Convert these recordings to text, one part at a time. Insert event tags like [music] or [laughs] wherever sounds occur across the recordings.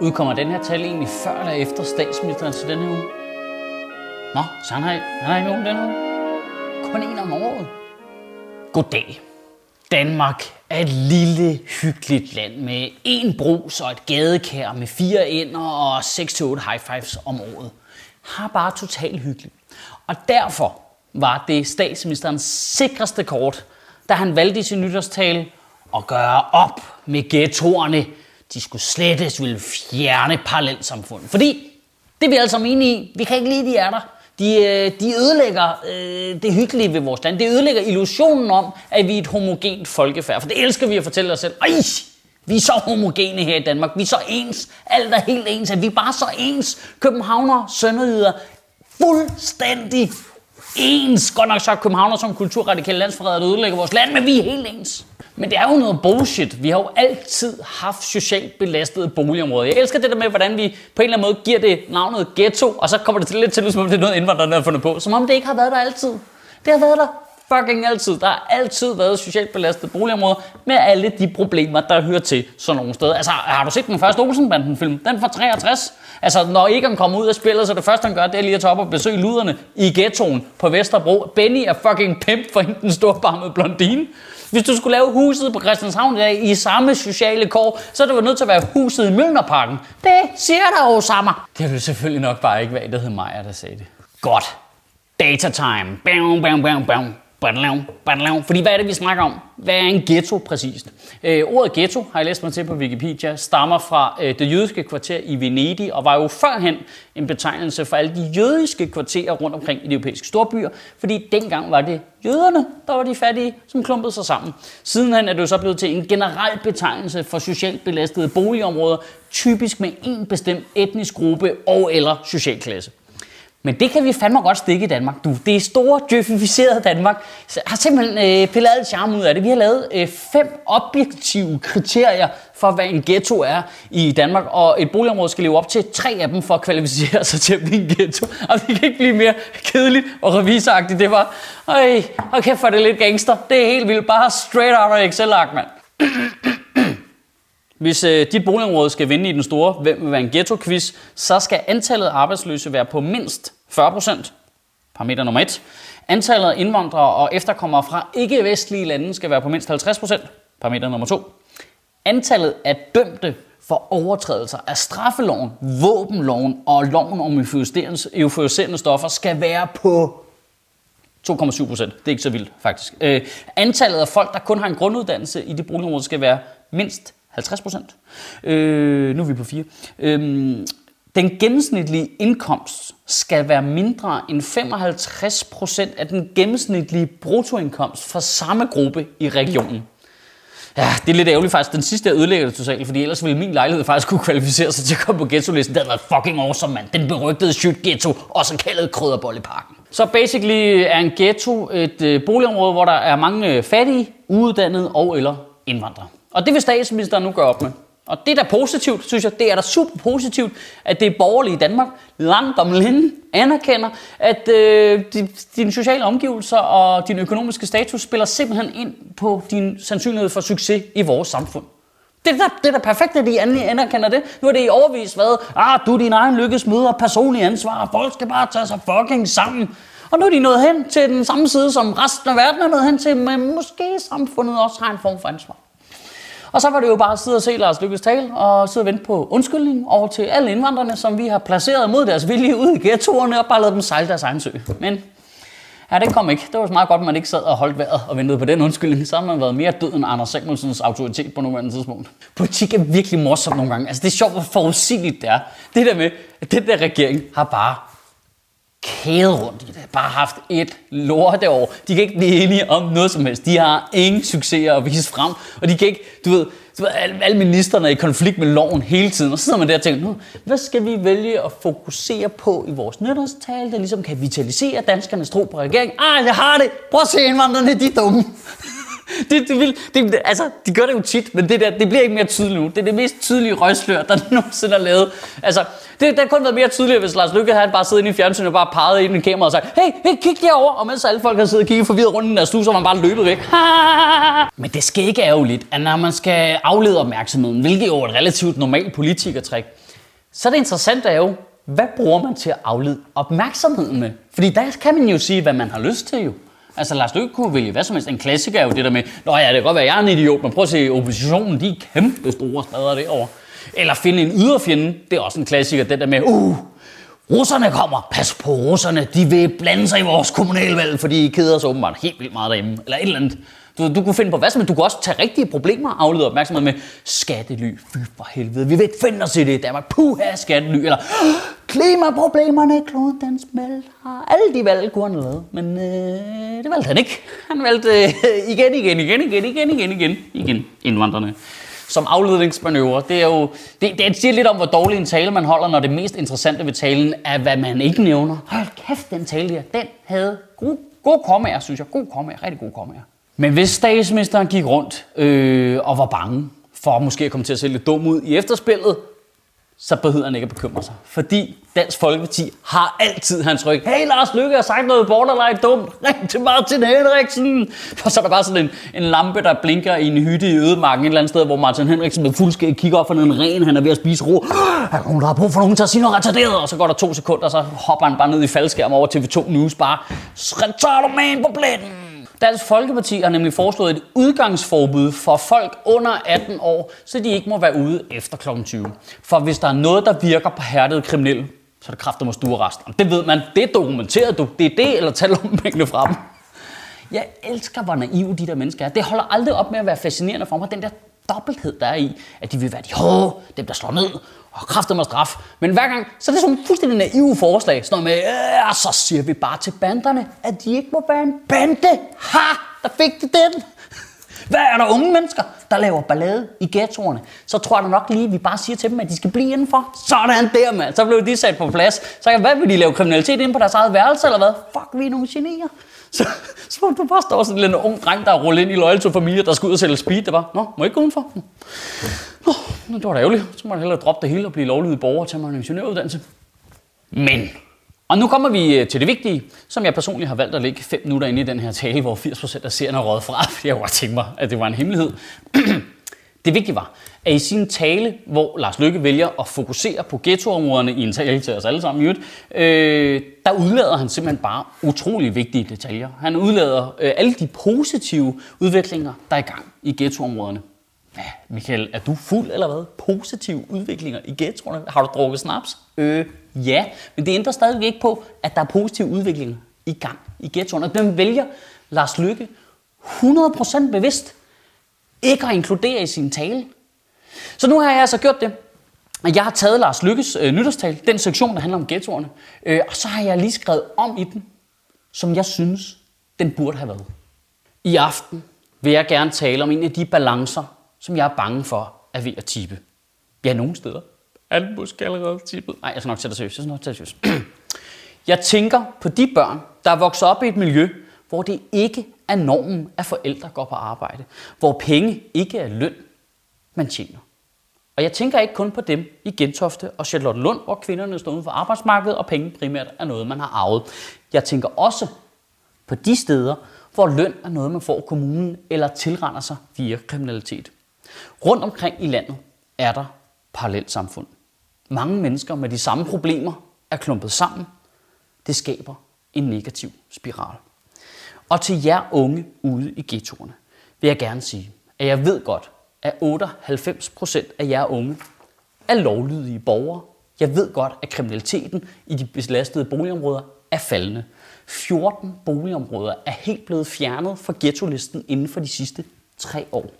Udkommer den her tale egentlig før eller efter statsministeren til denne uge? Nå, så han har, han har ikke nogen denne uge. Kun en om året. Goddag. Danmark er et lille, hyggeligt land med en brus og et gadekær med fire ender og 6-8 high fives om året. Har bare totalt hyggeligt. Og derfor var det statsministerens sikreste kort, da han valgte i sin nytårstale at gøre op med ghettoerne. De skulle slettes, ville fjerne parallelsamfundet. Fordi, det er vi alle sammen enige i, vi kan ikke lide, de er der. De, øh, de ødelægger øh, det hyggelige ved vores land. Det ødelægger illusionen om, at vi er et homogent folkefærd. For det elsker vi at fortælle os selv. Ej, vi er så homogene her i Danmark. Vi er så ens. Alt er helt ens. At vi er bare så ens. Københavner, sønderjyder, fuldstændig ens. Godt nok så er københavner som kulturradikale landsforræder, der ødelægger vores land, men vi er helt ens. Men det er jo noget bullshit. Vi har jo altid haft socialt belastede boligområder. Jeg elsker det der med, hvordan vi på en eller anden måde giver det navnet ghetto, og så kommer det til lidt til, som om det er noget indvandrerne har fundet på. Som om det ikke har været der altid. Det har været der fucking altid. Der har altid været socialt belastede boligområder med alle de problemer, der hører til sådan nogle steder. Altså, har du set den første Olsenbanden-film? Den fra 63. Altså, når Egon kommer ud af spillet, så det første, han gør, det er lige at tage op og besøge luderne i ghettoen på Vesterbro. Benny er fucking pimp for hende, den storbarmede blondine. Hvis du skulle lave huset på Christianshavn der, i samme sociale kår, så er det nødt til at være huset i Mølnerparken. Det siger der jo sammen. Det ville selvfølgelig nok bare ikke være, det hed Maja, der sagde det. Godt. Data time. Bam, bam, bam, bam. Fordi hvad er det, vi snakker om? Hvad er en ghetto præcist? Øh, ordet ghetto, har jeg læst mig til på Wikipedia, stammer fra øh, det jødiske kvarter i Venedig, og var jo førhen en betegnelse for alle de jødiske kvarterer rundt omkring i de europæiske storbyer, fordi dengang var det jøderne, der var de fattige, som klumpede sig sammen. Sidenhen er det jo så blevet til en generel betegnelse for socialt belastede boligområder, typisk med en bestemt etnisk gruppe og eller social klasse. Men det kan vi fandme godt stikke i Danmark. Du, det er store, djøfificerede Danmark. Så har simpelthen øh, pillet alt charme ud af det. Vi har lavet øh, fem objektive kriterier for, hvad en ghetto er i Danmark. Og et boligområde skal leve op til tre af dem for at kvalificere sig til at blive en ghetto. Og det kan ikke blive mere kedeligt og revisagtigt. Det var, øj, okay, for det lidt gangster. Det er helt vildt. Bare straight out of Excel-ark, mand. [clears throat] Hvis øh, dit boligområde skal vinde i den store Hvem vil være en ghetto-quiz, så skal antallet af arbejdsløse være på mindst 40 procent. Parameter nummer 1. Antallet af indvandrere og efterkommere fra ikke-vestlige lande skal være på mindst 50 procent. Parameter nummer 2. Antallet af dømte for overtrædelser af straffeloven, våbenloven og loven om euforiserende stoffer skal være på 2,7 procent. Det er ikke så vildt, faktisk. Øh, antallet af folk, der kun har en grunduddannelse i det boligområde, skal være mindst 50 procent. Øh, nu er vi på 4. Øh, den gennemsnitlige indkomst skal være mindre end 55% af den gennemsnitlige bruttoindkomst for samme gruppe i regionen. Ja, det er lidt ærgerligt faktisk. Den sidste jeg ødelægger det totalt, fordi ellers ville min lejlighed faktisk kunne kvalificere sig til at komme på ghetto-listen. Det havde været fucking awesome, mand. Den berygtede shoot ghetto, også kaldet Krydderbolleparken. Så basically er en ghetto et øh, boligområde, hvor der er mange øh, fattige, uuddannede og eller indvandrere. Og det vil statsministeren nu gøre op med. Og det er da positivt, synes jeg. Det er da super positivt, at det er borgerlige i Danmark langt om længe anerkender, at øh, dine sociale omgivelser og din økonomiske status spiller simpelthen ind på din sandsynlighed for succes i vores samfund. Det er da, det er da perfekt, at de anerkender det. Nu har det i overvis været, ah, du er din egen lykkes møder, personlig ansvar, folk skal bare tage sig fucking sammen. Og nu er de nået hen til den samme side, som resten af verden er nået hen til, men måske samfundet også har en form for ansvar. Og så var det jo bare at sidde og se Lars Lykkes tale, og sidde og vente på undskyldning over til alle indvandrerne, som vi har placeret mod deres vilje ude i ghettoerne, og bare lavet dem sejle deres egen sø. Men Ja, det kom ikke. Det var så meget godt, at man ikke sad og holdt vejret og ventede på den undskyldning. Så har man været mere død end Anders Samuelsens autoritet på nuværende tidspunkt. Politik er virkelig morsomt nogle gange. Altså, det er sjovt, hvor forudsigeligt det er. Det der med, at den der regering har bare kæde rundt. De har bare haft et lorteår. De kan ikke blive enige om noget som helst. De har ingen succeser at vise frem. Og de kan ikke, du ved, du ved alle, alle ministerne er i konflikt med loven hele tiden. Og så sidder man der og tænker, nu, hvad skal vi vælge at fokusere på i vores nytårstale, der ligesom kan vitalisere danskernes tro på regeringen? Ah, jeg har det! Prøv at se indvandrerne, de er dumme. [laughs] det, det, vil, det, altså, de gør det jo tit, men det, der, det bliver ikke mere tydeligt nu. Det er det mest tydelige røgslør, der [laughs] nogensinde er lavet. Altså, det, det har kun været mere tydeligt, hvis Lars Lykke havde bare siddet inde i fjernsynet og bare peget ind i kamera og sagt, hey, hey, kig derover. Og mens alle folk har siddet og kigget forvirret rundt i deres stue, så var man bare løbet væk. [laughs] Men det skal ikke ærgerligt, at når man skal aflede opmærksomheden, hvilket jo er et relativt normalt politikertræk, Så det interessante er jo, hvad bruger man til at aflede opmærksomheden med? Fordi der kan man jo sige, hvad man har lyst til jo. Altså Lars Løkke kunne vælge hvad som helst. En klassiker er jo det der med, Nå ja, det kan godt være, jeg er en idiot, men prøv at se, oppositionen, de er kæmpe store spader derovre. Eller finde en yderfjende, det er også en klassiker, det der med, uh, russerne kommer, pas på russerne, de vil blande sig i vores kommunalvalg, fordi de keder sig åbenbart helt vildt meget derhjemme, eller et eller andet. Du, du kunne finde på hvad som du kunne også tage rigtige problemer og aflede opmærksomhed med skattely. Fy for helvede, vi vil ikke finde os i det i Danmark. Puha, skattely. Eller klimaproblemerne, kloden den smelter. Ah, alle de valg kunne han lave, men øh, det valgte han ikke. Han valgte øh, igen, igen, igen, igen, igen, igen, igen, igen, indvandrerne som afledningsmanøvre. Det, er jo, det, det siger lidt om, hvor dårlig en tale man holder, når det mest interessante ved talen er, hvad man ikke nævner. Hold kæft, den tale der, den havde god, god kommaer, synes jeg. God kommaer, rigtig god kommaer. Men hvis statsministeren gik rundt øh, og var bange for at måske at komme til at se lidt dum ud i efterspillet, så behøver han ikke at bekymre sig. Fordi Dansk Folkeparti har altid hans ryg. Hey Lars Lykke har sagt noget borderline dumt. [laughs] Ring til Martin Henriksen. For så er der bare sådan en, en lampe, der blinker i en hytte i ødemarken et eller andet sted, hvor Martin Henriksen med fuldskæg kigger op for en ren. Han er ved at spise ro. [gasps] Er nogen, der har brug for nogen til at sige noget retarderet? Og så går der to sekunder, og så hopper han bare ned i faldskærm over TV2 News. Bare, retarder man på pletten. Dansk Folkeparti har nemlig foreslået et udgangsforbud for folk under 18 år, så de ikke må være ude efter kl. 20. For hvis der er noget, der virker på hærdede kriminelle, så er det kræfter med stuerest. Og det ved man, det er dokumenteret, du. Det er det, eller tal om fra dem. Jeg elsker, hvor naive de der mennesker er. Det holder aldrig op med at være fascinerende for mig, den der dobbelthed, der er i, at de vil være de hårde, dem der slår ned, og kræfter med straf. Men hver gang, så er det sådan fuldstændig naive forslag. Sådan noget med, øh, så siger vi bare til banderne, at de ikke må være en bande. Ha! Der fik de den. Hvad er der unge mennesker, der laver ballade i ghettoerne? Så tror jeg nok lige, at vi bare siger til dem, at de skal blive indenfor. Sådan der, mand. Så blev de sat på plads. Så hvad vil de lave kriminalitet inde på deres eget værelse, eller hvad? Fuck, vi er nogle genier. Så, så du bare står sådan en lille ung dreng, der er rullet ind i Loyal to Familie, der skal ud og sælge speed. Det var, nå, må jeg ikke gå udenfor? Nå, det var da ærgerligt. Så må jeg hellere droppe det hele og blive lovlydig borger til mig en ingeniøruddannelse. Men, og nu kommer vi øh, til det vigtige, som jeg personligt har valgt at lægge 5 minutter ind i den her tale, hvor 80% af serien er røget fra, fordi [laughs] jeg godt tænkte mig, at det var en hemmelighed. [clears throat] det vigtige var, at i sin tale, hvor Lars Lykke vælger at fokusere på ghettoområderne i en tale til os alle sammen, øh, der udlader han simpelthen bare utrolig vigtige detaljer. Han udlader øh, alle de positive udviklinger, der er i gang i ghettoområderne. Michael, er du fuld eller hvad? Positive udviklinger i ghettoerne? Har du drukket snaps? Øh, ja, men det ændrer stadig ikke på, at der er positive udviklinger i gang i ghettoerne. Og den vælger Lars Lykke 100% bevidst ikke at inkludere i sin tale. Så nu har jeg altså gjort det, at jeg har taget Lars Lykkes øh, nytårstale, den sektion, der handler om ghettoerne, øh, og så har jeg lige skrevet om i den, som jeg synes, den burde have været. I aften vil jeg gerne tale om en af de balancer, som jeg er bange for er ved at tippe. Ja, nogle steder. Er den måske allerede tippet? Nej, jeg skal nok tage det seriøst. Jeg skal nok tage det seriøst. [clears throat] Jeg tænker på de børn, der er vokset op i et miljø, hvor det ikke er normen, at forældre går på arbejde. Hvor penge ikke er løn, man tjener. Og jeg tænker ikke kun på dem i Gentofte og Charlotte Lund, hvor kvinderne står uden for arbejdsmarkedet, og penge primært er noget, man har arvet. Jeg tænker også på de steder, hvor løn er noget, man får kommunen eller tilrender sig via kriminalitet. Rundt omkring i landet er der parallelt samfund. Mange mennesker med de samme problemer er klumpet sammen. Det skaber en negativ spiral. Og til jer unge ude i ghettoerne vil jeg gerne sige, at jeg ved godt, at 98 procent af jer unge er lovlydige borgere. Jeg ved godt, at kriminaliteten i de belastede boligområder er faldende. 14 boligområder er helt blevet fjernet fra ghetto-listen inden for de sidste tre år.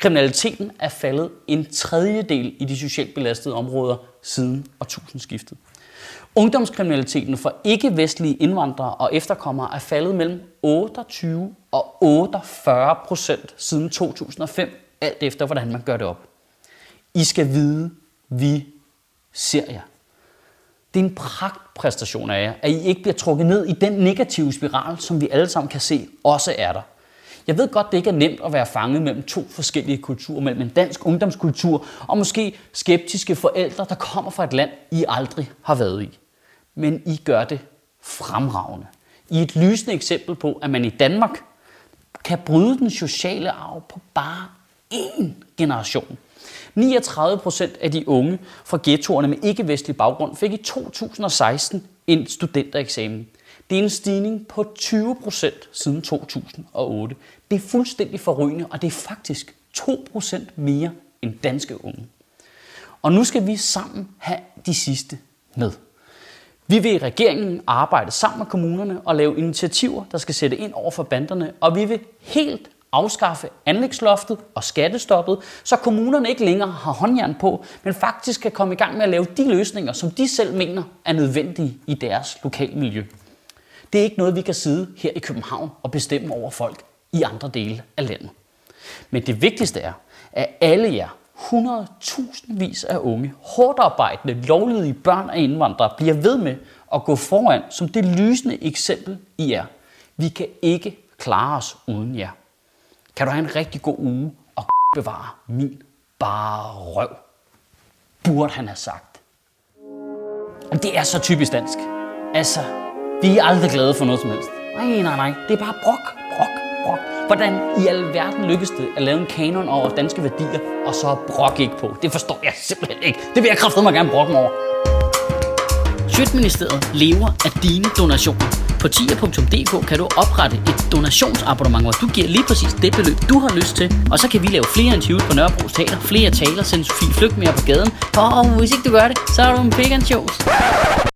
Kriminaliteten er faldet en tredjedel i de socialt belastede områder siden årtusindskiftet. Ungdomskriminaliteten for ikke-vestlige indvandrere og efterkommere er faldet mellem 28 og 48 procent siden 2005, alt efter hvordan man gør det op. I skal vide, vi ser jer. Det er en pragtpræstation af jer, at I ikke bliver trukket ned i den negative spiral, som vi alle sammen kan se også er der. Jeg ved godt, det ikke er nemt at være fanget mellem to forskellige kulturer, mellem en dansk ungdomskultur og måske skeptiske forældre, der kommer fra et land, I aldrig har været i. Men I gør det fremragende. I er et lysende eksempel på, at man i Danmark kan bryde den sociale arv på bare én generation. 39 procent af de unge fra ghettoerne med ikke-vestlig baggrund fik i 2016 en studentereksamen. Det er en stigning på 20 procent siden 2008. Det er fuldstændig forrygende, og det er faktisk 2 procent mere end danske unge. Og nu skal vi sammen have de sidste med. Vi vil i regeringen arbejde sammen med kommunerne og lave initiativer, der skal sætte ind over for banderne, og vi vil helt afskaffe anlægsloftet og skattestoppet, så kommunerne ikke længere har håndjern på, men faktisk kan komme i gang med at lave de løsninger, som de selv mener er nødvendige i deres lokalmiljø. Det er ikke noget, vi kan sidde her i København og bestemme over folk i andre dele af landet. Men det vigtigste er, at alle jer 100.000 vis af unge, hårdt arbejdende, lovlydige børn og indvandrere bliver ved med at gå foran som det lysende eksempel I er. Vi kan ikke klare os uden jer. Kan du have en rigtig god uge og [laughs] bevare min bare røv? Burde han have sagt. Det er så typisk dansk. Altså, de er aldrig glade for noget som helst. Nej, nej, nej. Det er bare brok, brok, brok. Hvordan i alverden lykkes det at lave en kanon over danske værdier, og så brok ikke på? Det forstår jeg simpelthen ikke. Det vil jeg kraftedeme mig gerne brokke mig over. Sjøtministeriet lever af dine donationer. På tia.dk kan du oprette et donationsabonnement, hvor du giver lige præcis det beløb, du har lyst til. Og så kan vi lave flere interviews på Nørrebro Teater, flere taler, sende Sofie Flygt mere på gaden. Og hvis ikke du gør det, så er du en pig.